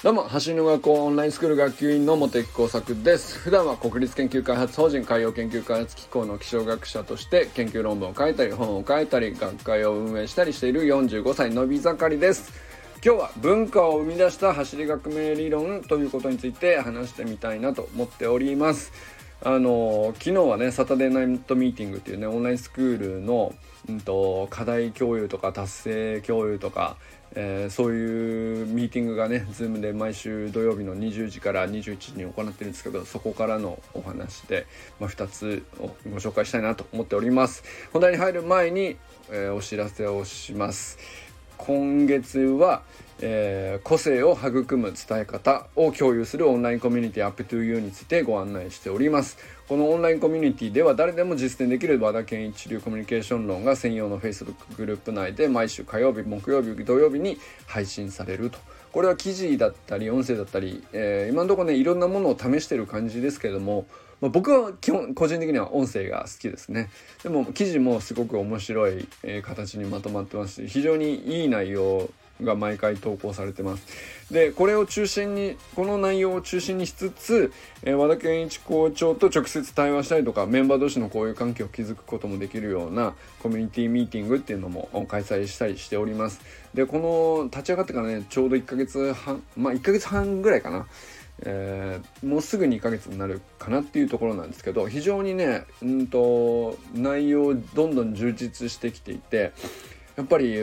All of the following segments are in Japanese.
どうも、走りの学校オンラインスクール学級委員の茂木耕作です。普段は国立研究開発法人海洋研究開発機構の気象学者として研究論文を書いたり、本を書いたり、学会を運営したりしている45歳のび盛りです。今日は文化を生み出した走り革命理論ということについて話してみたいなと思っております。あの昨日はねサタデーナイトミーティングっていうねオンラインスクールの、うんと課題共有とか達成共有とかえー、そういうミーティングがね Zoom で毎週土曜日の20時から21時に行ってるんですけどそこからのお話で、まあ、2つをご紹介したいなと思っております。本題に入る前に、えー、お知らせをします。今月は、えー、個性を育む伝え方を共有するオンラインコミュニティ UpToYou についてご案内しております。このオンラインコミュニティでは誰でも実践できる和田健一流コミュニケーション論が専用の Facebook グループ内で毎週火曜日木曜日土曜日に配信されると。これは記事だったり音声だったり、えー、今のところねいろんなものを試してる感じですけれどもまあ、僕は基本個人的には音声が好きですね。でも記事もすごく面白い、え形にまとまってますし非常にいい内容が毎回投稿されてます。でこれを中心にこの内容を中心にしつつ、えー、和田健一校長と直接対話したりとかメンバー同士の交友関係を築くこともできるようなコミュニティミーティングっていうのも開催したりしております。でこの立ち上がってからねちょうど1ヶ月半まあ1ヶ月半ぐらいかな。えー、もうすぐ2ヶ月になるかなっていうところなんですけど非常にねうんと内容どんどん充実してきていてやっぱり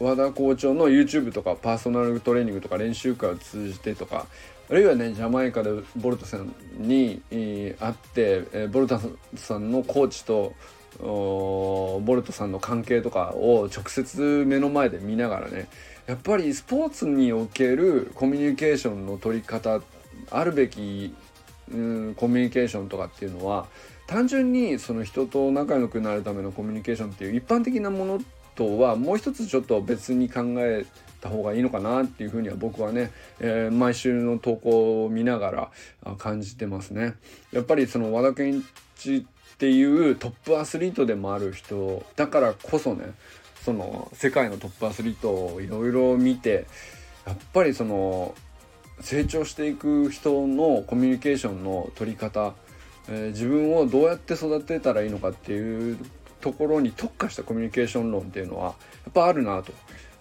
和田校長の YouTube とかパーソナルトレーニングとか練習会を通じてとかあるいはねジャマイカでボルトさんに会って、ボルトさんのコーチとボルトさんの関係とかを直接目の前で見ながらねやっぱりスポーツにおけるコミュニケーションの取り方あるべき、うん、コミュニケーションとかっていうのは単純にその人と仲良くなるためのコミュニケーションっていう一般的なものとはもう一つちょっと別に考えた方がいいのかなっていうふうには僕はね、えー、毎週の投稿を見ながら感じてますね。やっぱりその和田健一っていうトップアスリートでもある人だからこそねその世界のトップアスリートをいろいろ見てやっぱりその成長していく人のコミュニケーションの取り方、えー、自分をどうやって育てたらいいのかっていうところに特化したコミュニケーション論っていうのはやっぱあるなと。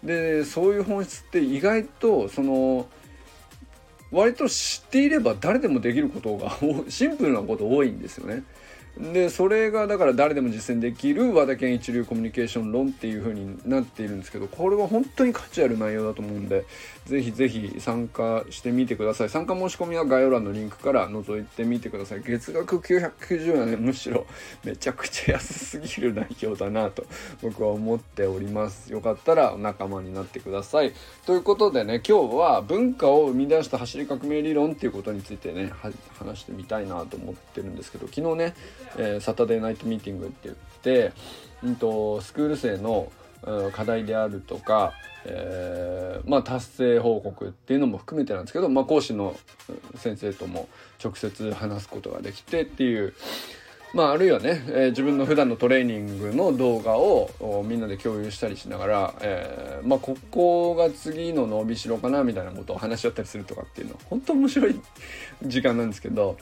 でそういう本質って意外とその割と知っていれば誰でもできることがシンプルなこと多いんですよね。でそれがだから誰でも実践できる和田健一流コミュニケーション論っていう風になっているんですけどこれは本当に価値ある内容だと思うんでぜひぜひ参加してみてください。参加申し込みは概要欄のリンクから覗いてみてください。月額990円はねむしろめちゃくちゃ安すぎる内容だなと僕は思っております。よかったらお仲間になってください。ということでね今日は文化を生み出した走り革命理論っていうことについてね話してみたいなと思ってるんですけど昨日ねえー、サタデーナイトミーティングって言って、うんと、スクール生の、うん、課題であるとか、えー、まあ達成報告っていうのも含めてなんですけど、まあ、講師の先生とも直接話すことができてっていうまあ、あるいはね、えー、自分の普段のトレーニングの動画をみんなで共有したりしながら、えー、まあ、ここが次の伸びしろかなみたいなことを話し合ったりするとかっていうのは本当面白い時間なんですけど、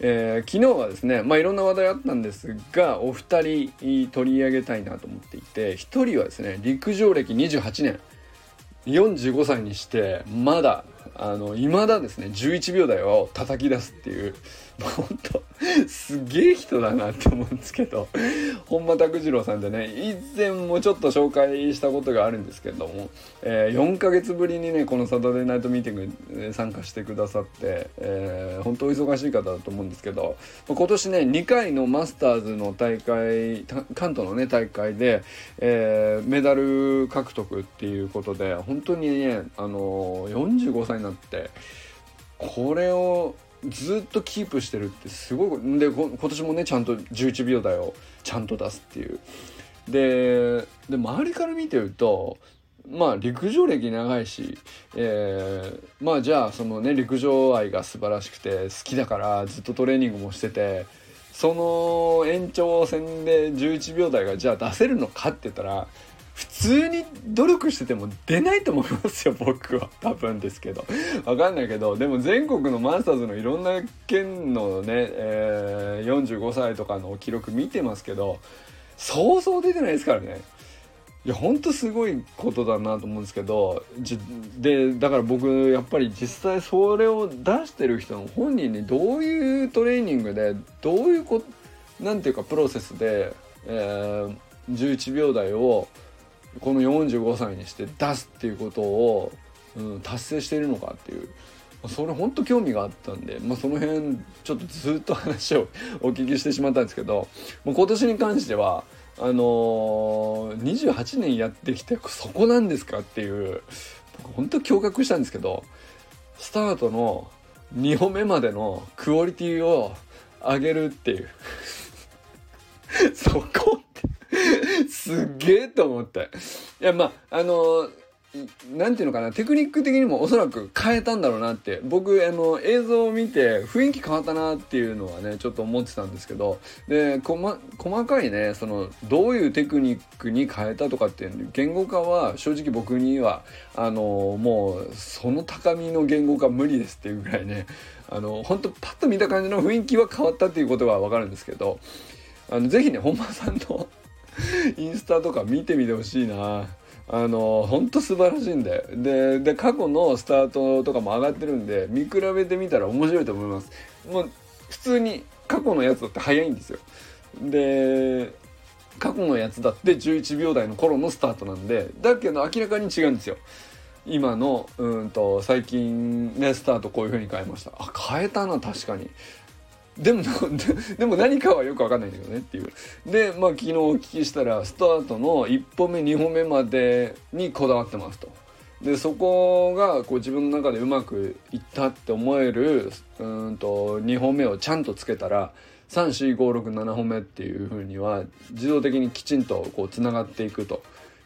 えー、昨日はですね、まあ、いろんな話題あったんですがお二人取り上げたいなと思っていて一人はですね陸上歴28年45歳にしてまだあの未だですね11秒台を叩き出すっていう本当すげえ人だなって思うんですけど本間拓次郎さんでね以前もちょっと紹介したことがあるんですけども、えー、4ヶ月ぶりにねこのサタデーナイトミーティングに参加してくださって、えー、本当お忙しい方だと思うんですけど今年ね2回のマスターズの大会関東のね大会で、えー、メダル獲得っていうことで本当にねあの45歳になってこれをずっとキープしてるってすごいで今年もねちゃんと11秒台をちゃんと出すっていう。でで周りから見てるとまあ陸上歴長いし、えー、まあじゃあそのね陸上愛が素晴らしくて好きだからずっとトレーニングもしててその延長戦で11秒台がじゃあ出せるのかって言ったら普通に努力してても出ないと思いますよ僕は。多分ですけど。わかんないけどでも全国のマスターズのいろんな県のね、えー、45歳とかの記録見てますけどそうそう出てないですからね。いやほんとすごいことだなと思うんですけどでだから僕やっぱり実際それを出してる人の本人にどういうトレーニングでどういうこなんていうかプロセスで、えー、11秒台をこの45歳にして出すっていうことを、うん、達成しているのかっていうそれ本当興味があったんで、まあ、その辺ちょっとずっと話をお聞きしてしまったんですけどもう今年に関してはあのー、28年やってきてそこなんですかっていう僕本当驚愕したんですけどスタートの2歩目までのクオリティを上げるっていう。そこ すっげえと思って。いや、まあ、あのなんていうのかな、テクニック的にもおそらく変えたんだろうなって、僕、あの、映像を見て雰囲気変わったなっていうのはね、ちょっと思ってたんですけど、で、細かいね、その、どういうテクニックに変えたとかっていう、言語化は正直僕には、あの、もう、その高みの言語化無理ですっていうぐらいね、あの、本当パッと見た感じの雰囲気は変わったっていうことはわかるんですけど、あの、ぜひね、本間さんのインスタとか見てみてほしいな。あのほんと素晴らしいんででで過去のスタートとかも上がってるんで見比べてみたら面白いと思います。もう普通に過去のやつだって早いんですよ。で過去のやつだって11秒台の頃のスタートなんでだけど明らかに違うんですよ。今のうんと最近ねスタートこういう風に変えました。あ変えたな確かに。でも でも何かはよく分かんないんだけどねっていう。でまあ昨日お聞きしたらスタートの1歩目2歩目までにこだわってますと。でそこがこう自分の中でうまくいったって思えるうんと2歩目をちゃんとつけたら34567歩目っていう風には自動的にきちんとこうつながっていくと。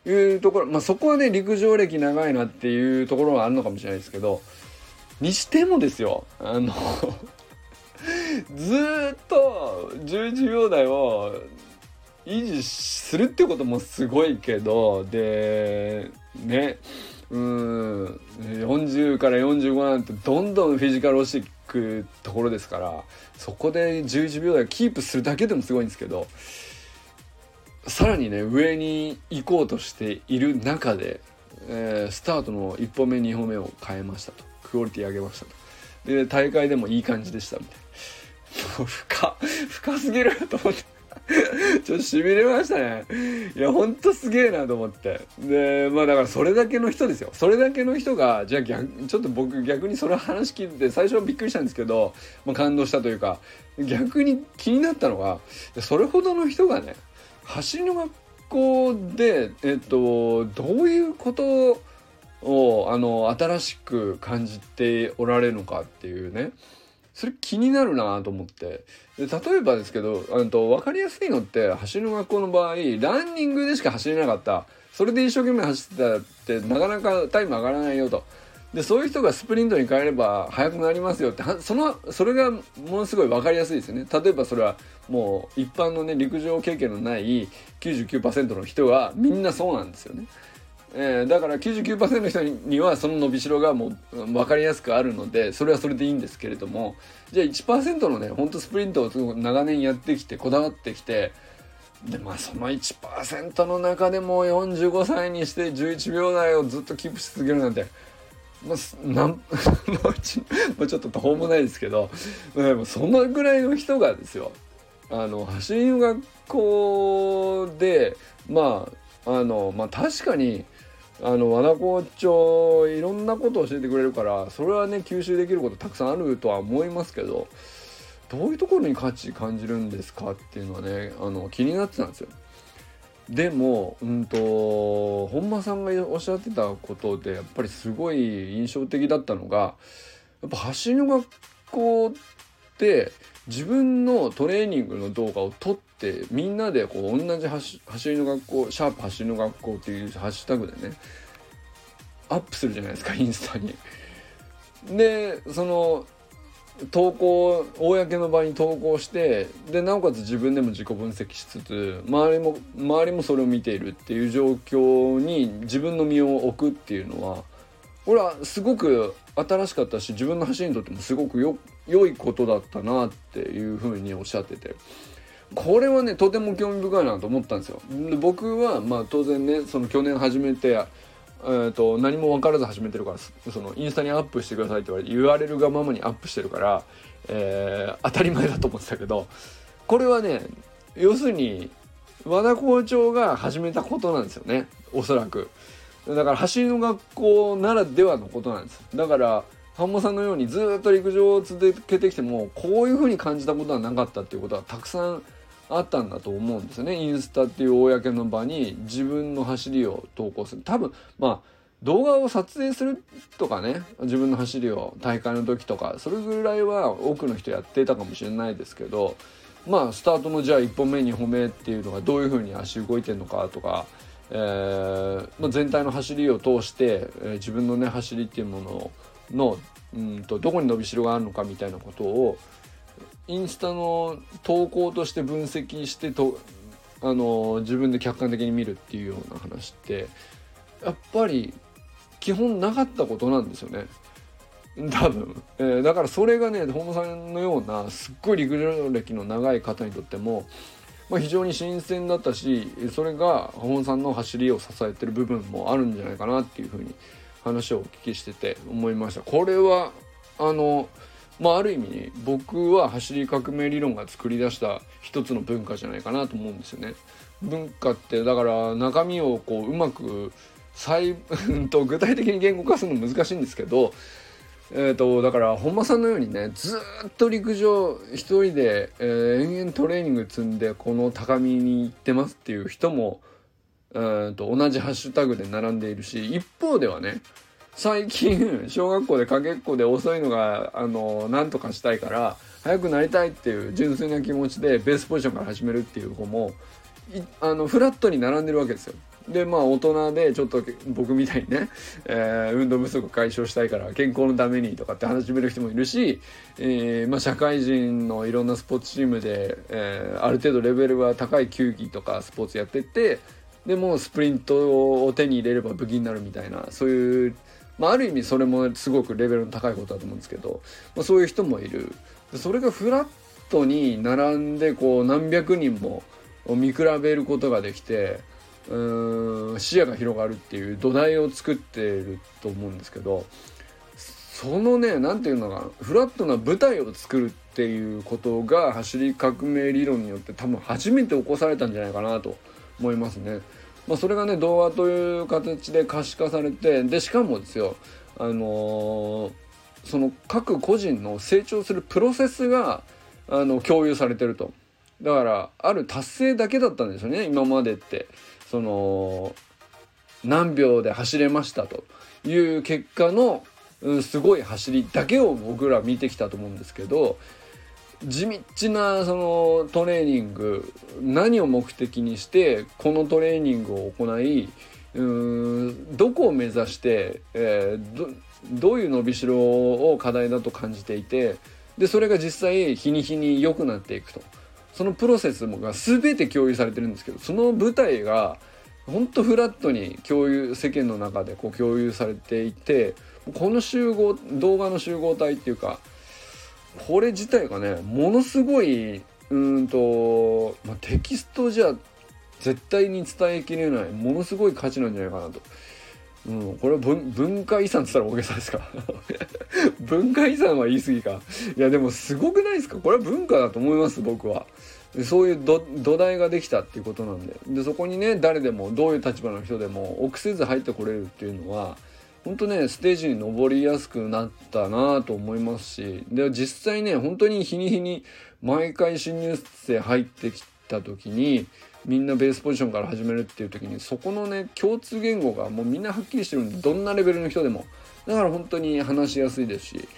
いうところまあそこはね陸上歴長いなっていうところはあるのかもしれないですけどにしてもですよあのずっと11秒台を維持するってこともすごいけどでねうん40から45なんてどんどんフィジカル落ちていくところですからそこで11秒台をキープするだけでもすごいんですけどさらにね上に行こうとしている中で、えー、スタートの1歩目2歩目を変えましたと。クオリティ上げましたと。で大会でもいい感じでしたみたいな。深、深すぎると思って。ちょっとしびれましたね。いや、ほんとすげえなと思って。で、まあだからそれだけの人ですよ。それだけの人が、じゃあ逆、ちょっと僕逆にそれ話聞いて最初はびっくりしたんですけど、まあ感動したというか、逆に気になったのが、それほどの人がね、走りの学校で、えっと、どういうことを、あの、新しく感じておられるのかっていうね。それ気になるなと思ってで例えばですけどあと分かりやすいのって走りの学校の場合ランニングでしか走れなかったそれで一生懸命走ってたってなかなかタイム上がらないよと。でそういう人がスプリントに変えれば速くなりますよってそのそれがものすごい分かりやすいですよね例えばそれはもう一般のね陸上経験のない99%の人はみんなそうなんですよね。えー、だから99%の人にはその伸びしろがもう分かりやすくあるのでそれはそれでいいんですけれどもじゃあ1%のねほんとスプリントを長年やってきてこだわってきてでまあその1%の中でも45歳にして11秒台をずっとキープし続けるなんてまあ、なん ちょっと途方もないですけどでもそのぐらいの人がですよ。あの走りの学校でまああのまあ確かにあの和田校長いろんなことを教えてくれるからそれはね吸収できることたくさんあるとは思いますけどどういうところに価値感じるんですかっていうのはねあの気になってたんですよ。でも、うんと、本間さんがおっしゃってたことでやっぱりすごい印象的だったのがやっぱ走りの学校って自分のトレーニングの動画を撮ってってみんなでこう同じ走りの学校シャープ走りの学校っていうハッシュタグでねアップするじゃないですかインスタに。でその投稿公の場に投稿してでなおかつ自分でも自己分析しつつ周りも周りもそれを見ているっていう状況に自分の身を置くっていうのはこれはすごく新しかったし自分の走りにとってもすごくよ良いことだったなっていうふうにおっしゃっててこれはねとても興味深いなと思ったんですよ。で僕はまあ当然ねその去年始めてえーと、何も分からず始めてるからそのインスタにアップしてくださいって言われて言われるがままにアップしてるから、えー、当たり前だと思ってたけどこれはね要するに和田校長が始めたことなんですよね。おそらく。だから走りの学校ならではのことなんです。だから半茂さんのようにずっと陸上を続けてきてもこういうふうに感じたことはなかったっていうことはたくさんあったんだと思うんですよね。インスタっていう公の場に自分の走りを投稿する。多分まあ動画を撮影するとかね自分の走りを大会の時とかそれぐらいは多くの人やっていたかもしれないですけどまあスタートのじゃあ1本目2本目っていうのがどういうふうに足動いてるのかとか、えーまあ、全体の走りを通して、えー、自分のね走りっていうもののうんとどこに伸びしろがあるのかみたいなことをインスタの投稿として分析してとあの自分で客観的に見るっていうような話ってやっぱり基本なかったことなんですよね。多分、えー、だからそれがね本間さんのようなすっごい陸上歴の長い方にとっても、まあ、非常に新鮮だったしそれが本間さんの走りを支えてる部分もあるんじゃないかなっていうふうに話をお聞きしてて思いました。これはあのまあ、ある意味僕は走り革命理論が作り出した一つの文化じゃないかなと思うんですよね。文化ってだから中身をこううまく細 と具体的に言語化するの難しいんですけど、えーと、だから本間さんのようにねずっと陸上一人で、えー、延々トレーニング積んでこの高みに行ってますっていう人も、えーと同じハッシュタグで並んでいるし一方ではね最近 小学校でかけっこで遅いのがあのなんとかしたいから速くなりたいっていう純粋な気持ちでベースポジションから始めるっていう子もあのフラットに並んでるわけですよ。でまあ大人でちょっと僕みたいにね、えー、運動不足解消したいから健康のためにとかって始める人もいるし、えーまあ、社会人のいろんなスポーツチームで、えー、ある程度レベルは高い球技とかスポーツやってってでもスプリントを手に入れれば武器になるみたいなそういうまあ、ある意味それもすごくレベルの高いことだと思うんですけど、まあ、そういう人もいるそれがフラットに並んでこう何百人も見比べることができてうん視野が広がるっていう土台を作っていると思うんですけどそのね何て言うのかなフラットな舞台を作るっていうことが走り革命理論によって多分初めて起こされたんじゃないかなと思いますね。まあ、それがね童話という形で可視化されてでしかもですよあのー、その各個人の成長するプロセスがあの共有されてると。だからある達成だけだったんですよね今までって。その何秒で走れましたと。いう結果の、すごい走りだけを僕ら見てきたと思うんですけど地道なそのトレーニング何を目的にしてこのトレーニングを行いうんどこを目指して、えー、どどういう伸びしろを課題だと感じていてでそれが実際日に日に良くなっていくと。そのプロセスもが全て共有されてるんですけどその舞台が本当フラットに共有世間の中でこう共有されていてこの集合動画の集合体っていうかこれ自体がねものすごいうんと、まあ、テキストじゃ絶対に伝えきれないものすごい価値なんじゃないかなと。うん、これは文化遺産って言ったら大げさですか。文化遺産は言い過ぎか。いやでもすごくないですか？これは文化だと思います僕は。そういう土台ができたっていうことなんで。でそこにね誰でもどういう立場の人でも臆せず入ってこれるっていうのは本当ねステージに登りやすくなったなと思いますしで実際ね本当に日に日に毎回新入生入ってきた時にみんなベースポジションから始めるっていう時にそこのね共通言語がもうみんなはっきりしてるんでどんなレベルの人でも。だから本当に話しやすいですし。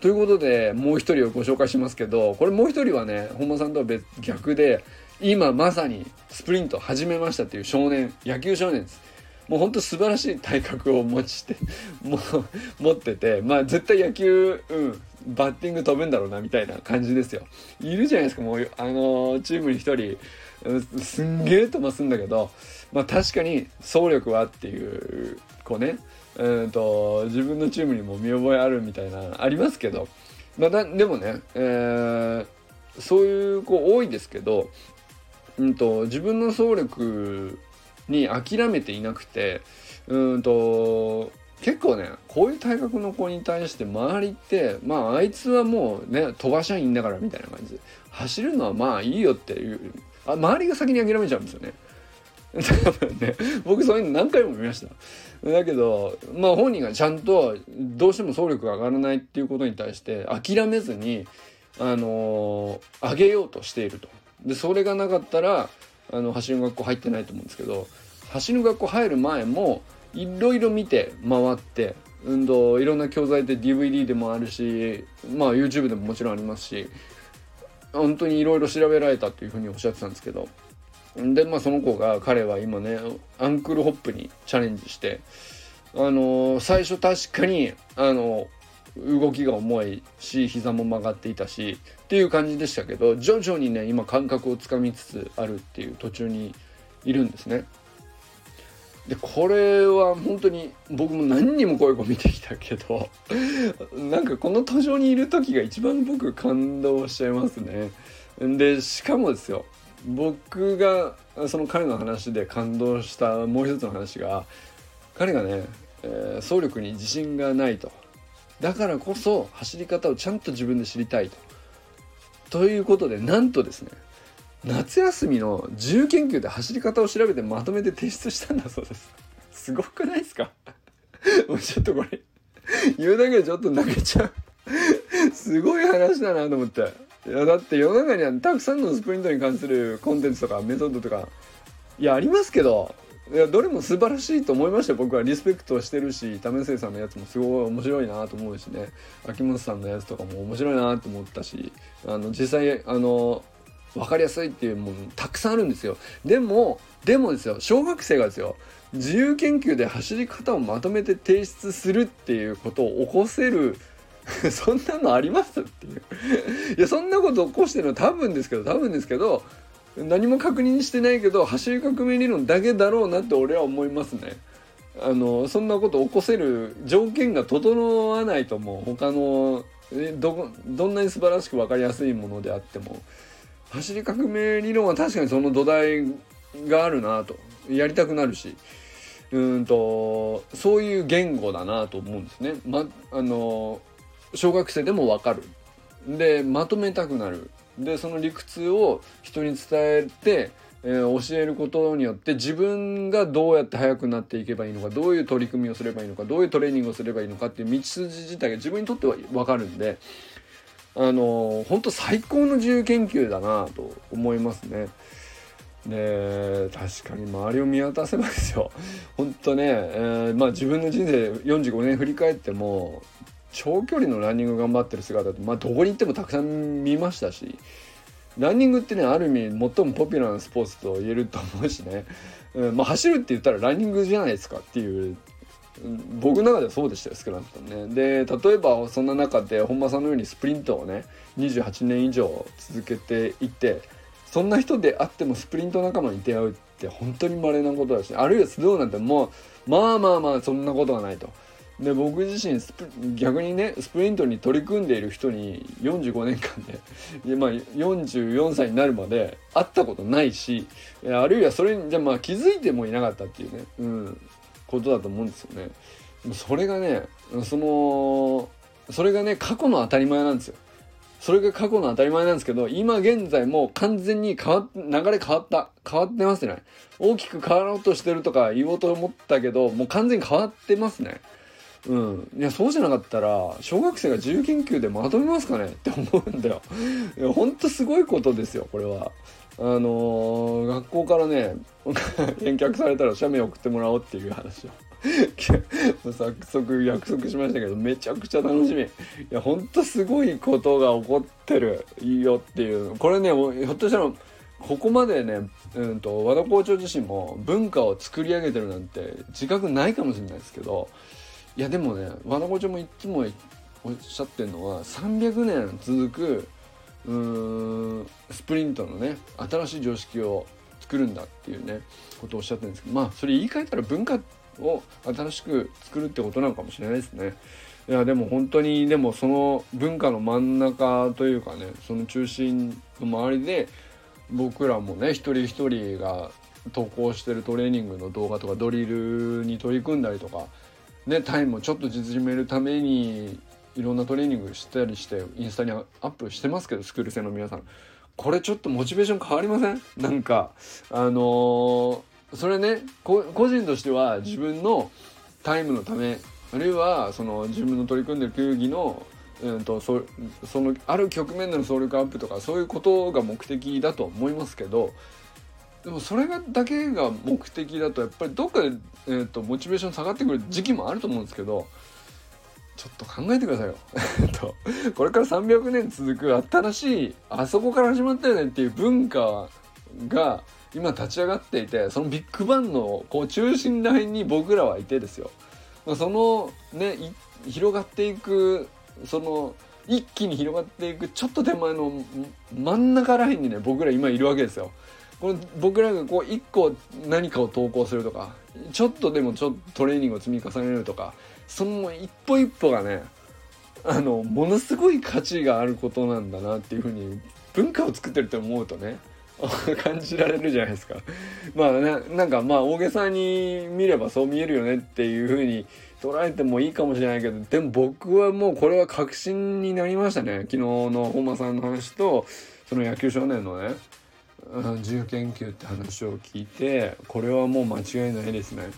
ということでもう一人をご紹介しますけどこれもう一人はね本間さんとは別逆で今まさにスプリント始めましたっていう少年野球少年です。もうほんと素晴らしい体格を持ちて もう持っててまあ絶対野球、うん、バッティング飛ぶんだろうなみたいな感じですよ。いるじゃないですかもうあのチームに1人。すんげえ飛ばすんだけど、まあ、確かに走力はっていうこうね。うんと自分のチームにも見覚えあるみたいなありますけど、まあ、だでもね、えー、そういう子多いですけど、うんと、自分の走力に諦めていなくてうんと結構ねこういう体格の子に対して周りってまああいつはもうね飛ばしゃいいんだからみたいな感じ。で走るのはまあいいよっていうあ周りが先に諦めちゃうんですよね。多分ね僕そういうの何回も見ました。だけどまあ本人がちゃんとどうしても走力が上がらないっていうことに対して諦めずにあのー、上げようとしていると。でそれがなかったらあの走る学校入ってないと思うんですけど走る学校入る前もいろいろ見て回って運動いろんな教材で DVD でもあるしまあ YouTube でももちろんありますし本当にいろいろ調べられたっていうふうにおっしゃってたんですけどでまあその子が彼は今ねアンクルホップにチャレンジしてあの、最初確かにあの動きが重いし膝も曲がっていたしっていう感じでしたけど徐々にね今感覚をつかみつつあるっていう途中にいるんですね。でこれは本当に僕も何人もこういう子見てきたけど なんかこの途上にいる時が一番僕感動しちゃいますね。でしかもですよ僕がその彼の話で感動したもう一つの話が彼がね、えー、走力に自信がないとだからこそ走り方をちゃんと自分で知りたいと。ということでなんとですね夏休みの自由研究で走り方を調べてまとめて提出したんだそうです。すごくないですか？もうちょっとこれ言うだけでちょっと泣けちゃうすごい話だなと思って。いやだって世の中にはたくさんのスプリントに関するコンテンツとかメソッドとかいやありますけどいやどれも素晴らしいと思いました僕はリスペクトしてるし為末さんのやつもすごい面白いなと思うしね。秋元さんのやつとかも面白いなと思ったしあの実際あの分かりやすいっていうものたくさんあるんですよ。でもでもですよ小学生がですよ自由研究で走り方をまとめて提出するっていうことを起こせるそんなのありますっていう。いやそんなこと起こしてるのは多分ですけど多分ですけど何も確認してないけど走り革命理論だけだろうなって俺は思いますね。あのそんなこと起こせる条件が整わないともう他のどどんなに素晴らしく分かりやすいものであっても走り革命理論は確かにその土台があるなとやりたくなるしうんとそういう言語だなと思うんですね。ま、あの小学生でも分かるでまとめたくなるでその理屈を人に伝えて、えー、教えることによって自分がどうやって速くなっていけばいいのかどういう取り組みをすればいいのかどういうトレーニングをすればいいのかっていう道筋自体が自分にとっては分かるんであの本当最高の自由研究だなと思いますね。で確かに周りを見渡せばですよ本当ね、えー、まあ自分の人生45年振り返っても長距離のランニング頑張ってる姿って、まあ、どこに行ってもたくさん見ましたしランニングってねある意味最もポピュラーなスポーツと言えると思うしね、うんまあ、走るって言ったらランニングじゃないですかっていう僕の中ではそうでしたよ少なくともねで例えばそんな中で本間さんのようにスプリントをね28年以上続けていてそんな人であってもスプリント仲間に出会うって本当に稀なことだしあるいはスローなんてもうまあまあまあそんなことはないと。で僕自身逆にねスプリントに取り組んでいる人に45年間ででまあ、44歳になるまで会ったことないしあるいはそれにじゃまあ気づいてもいなかったっていうね、うん、ことだと思うんですよね。それがねそのそれがね過去の当たり前なんですよ。それが過去の当たり前なんですけど今現在もう完全に変わ流れ変わった変わってますね大きく変わろうとしてるとか言おうと思ったけどもう完全に変わってますね。うん、いやそうじゃなかったら小学生が自由研究でまとめますかね？って思うんだよ。いやほんとすごいことですよこれは。あのー、学校からね 返却されたら写メ送ってもらおうっていう話を。早速約束しましたけどめちゃくちゃ楽しみ。いやほんとすごいことが起こってるいいよっていう。これねひょっとしたらここまでね、うんと、和田校長自身も文化を作り上げてるなんて自覚ないかもしれないですけどいやでもね和田校長もいつもおっしゃってるのは300年続くうんスプリントのね新しい常識を作るんだっていうねことをおっしゃってるんですけどまあそれ言い換えたら文化を新しく作るってことなのかもしれないですね。いやでも本当にでもその文化の真ん中というかねその中心の周りで僕らもね一人一人が投稿してるトレーニングの動画とかドリルに取り組んだりとかねタイムをちょっと縮めるためにいろんなトレーニングしたりしてインスタにアップしてますけどスクール生の皆さん。これちょっとモチベーション変わりません？なんかあのー、それね個人としては自分のタイムのためあるいはその自分の取り組んでる球技のうんとそそのある局面での総力アップとかそういうことが目的だと思いますけどでもそれがだけが目的だとやっぱりどっかで、えーと、モチベーション下がってくる時期もあると思うんですけどちょっと考えてくださいよ。これから300年続く新しいあそこから始まったよねっていう文化が今立ち上がっていてそのビッグバンのこう中心ラインに僕らはいてですよ。そのね広がっていくその一気に広がっていくちょっと手前の真ん中らへんにね僕ら今いるわけですよ。この僕らがこう一個何かを投稿するとかちょっとでもちょっとトレーニングを積み重ねるとかその一歩一歩がねあのものすごい価値があることなんだなっていうふうに文化を作ってるって思うとね 感じられるじゃないですか。まあななんかまあ大げさに見ればそう見えるよねっていうふうに捉えてもいいかもしれないけどでも僕はもうこれは確信になりましたね昨日の本間さんの話とその野球少年のね自由研究って話を聞いてこれはもう間違いないですね。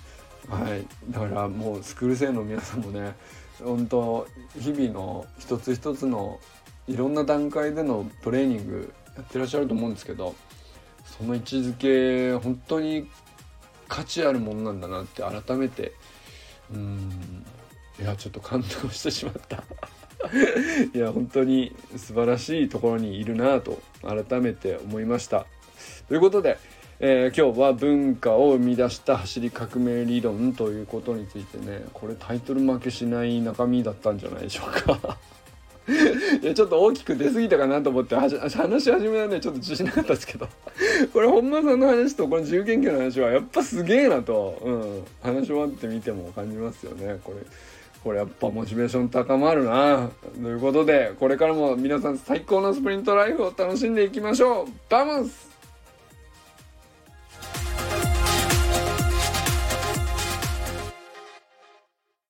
はい、だからもうスクール生の皆さんもね本当日々の一つ一つのいろんな段階でのトレーニングやってらっしゃると思うんですけどその位置づけ本当に価値あるものなんだなって改めてうんいやちょっと感動してしまった。いや本当に素晴らしいところにいるなと改めて思いました。ということで、えー、今日は文化を生み出した走り革命理論ということについてねこれタイトル負けしない中身だったんじゃないでしょうか。いやちょっと大きく出過ぎたかなと思って話し始めはねちょっと自信なかったですけど。これ本間さんの話とこの自由研究の話はやっぱすげえなと、うん、話し終わってみても感じますよね。これ。これやっぱモチベーション高まるな。ということでこれからも皆さん最高のスプリントライフを楽しんでいきましょう。 Vamos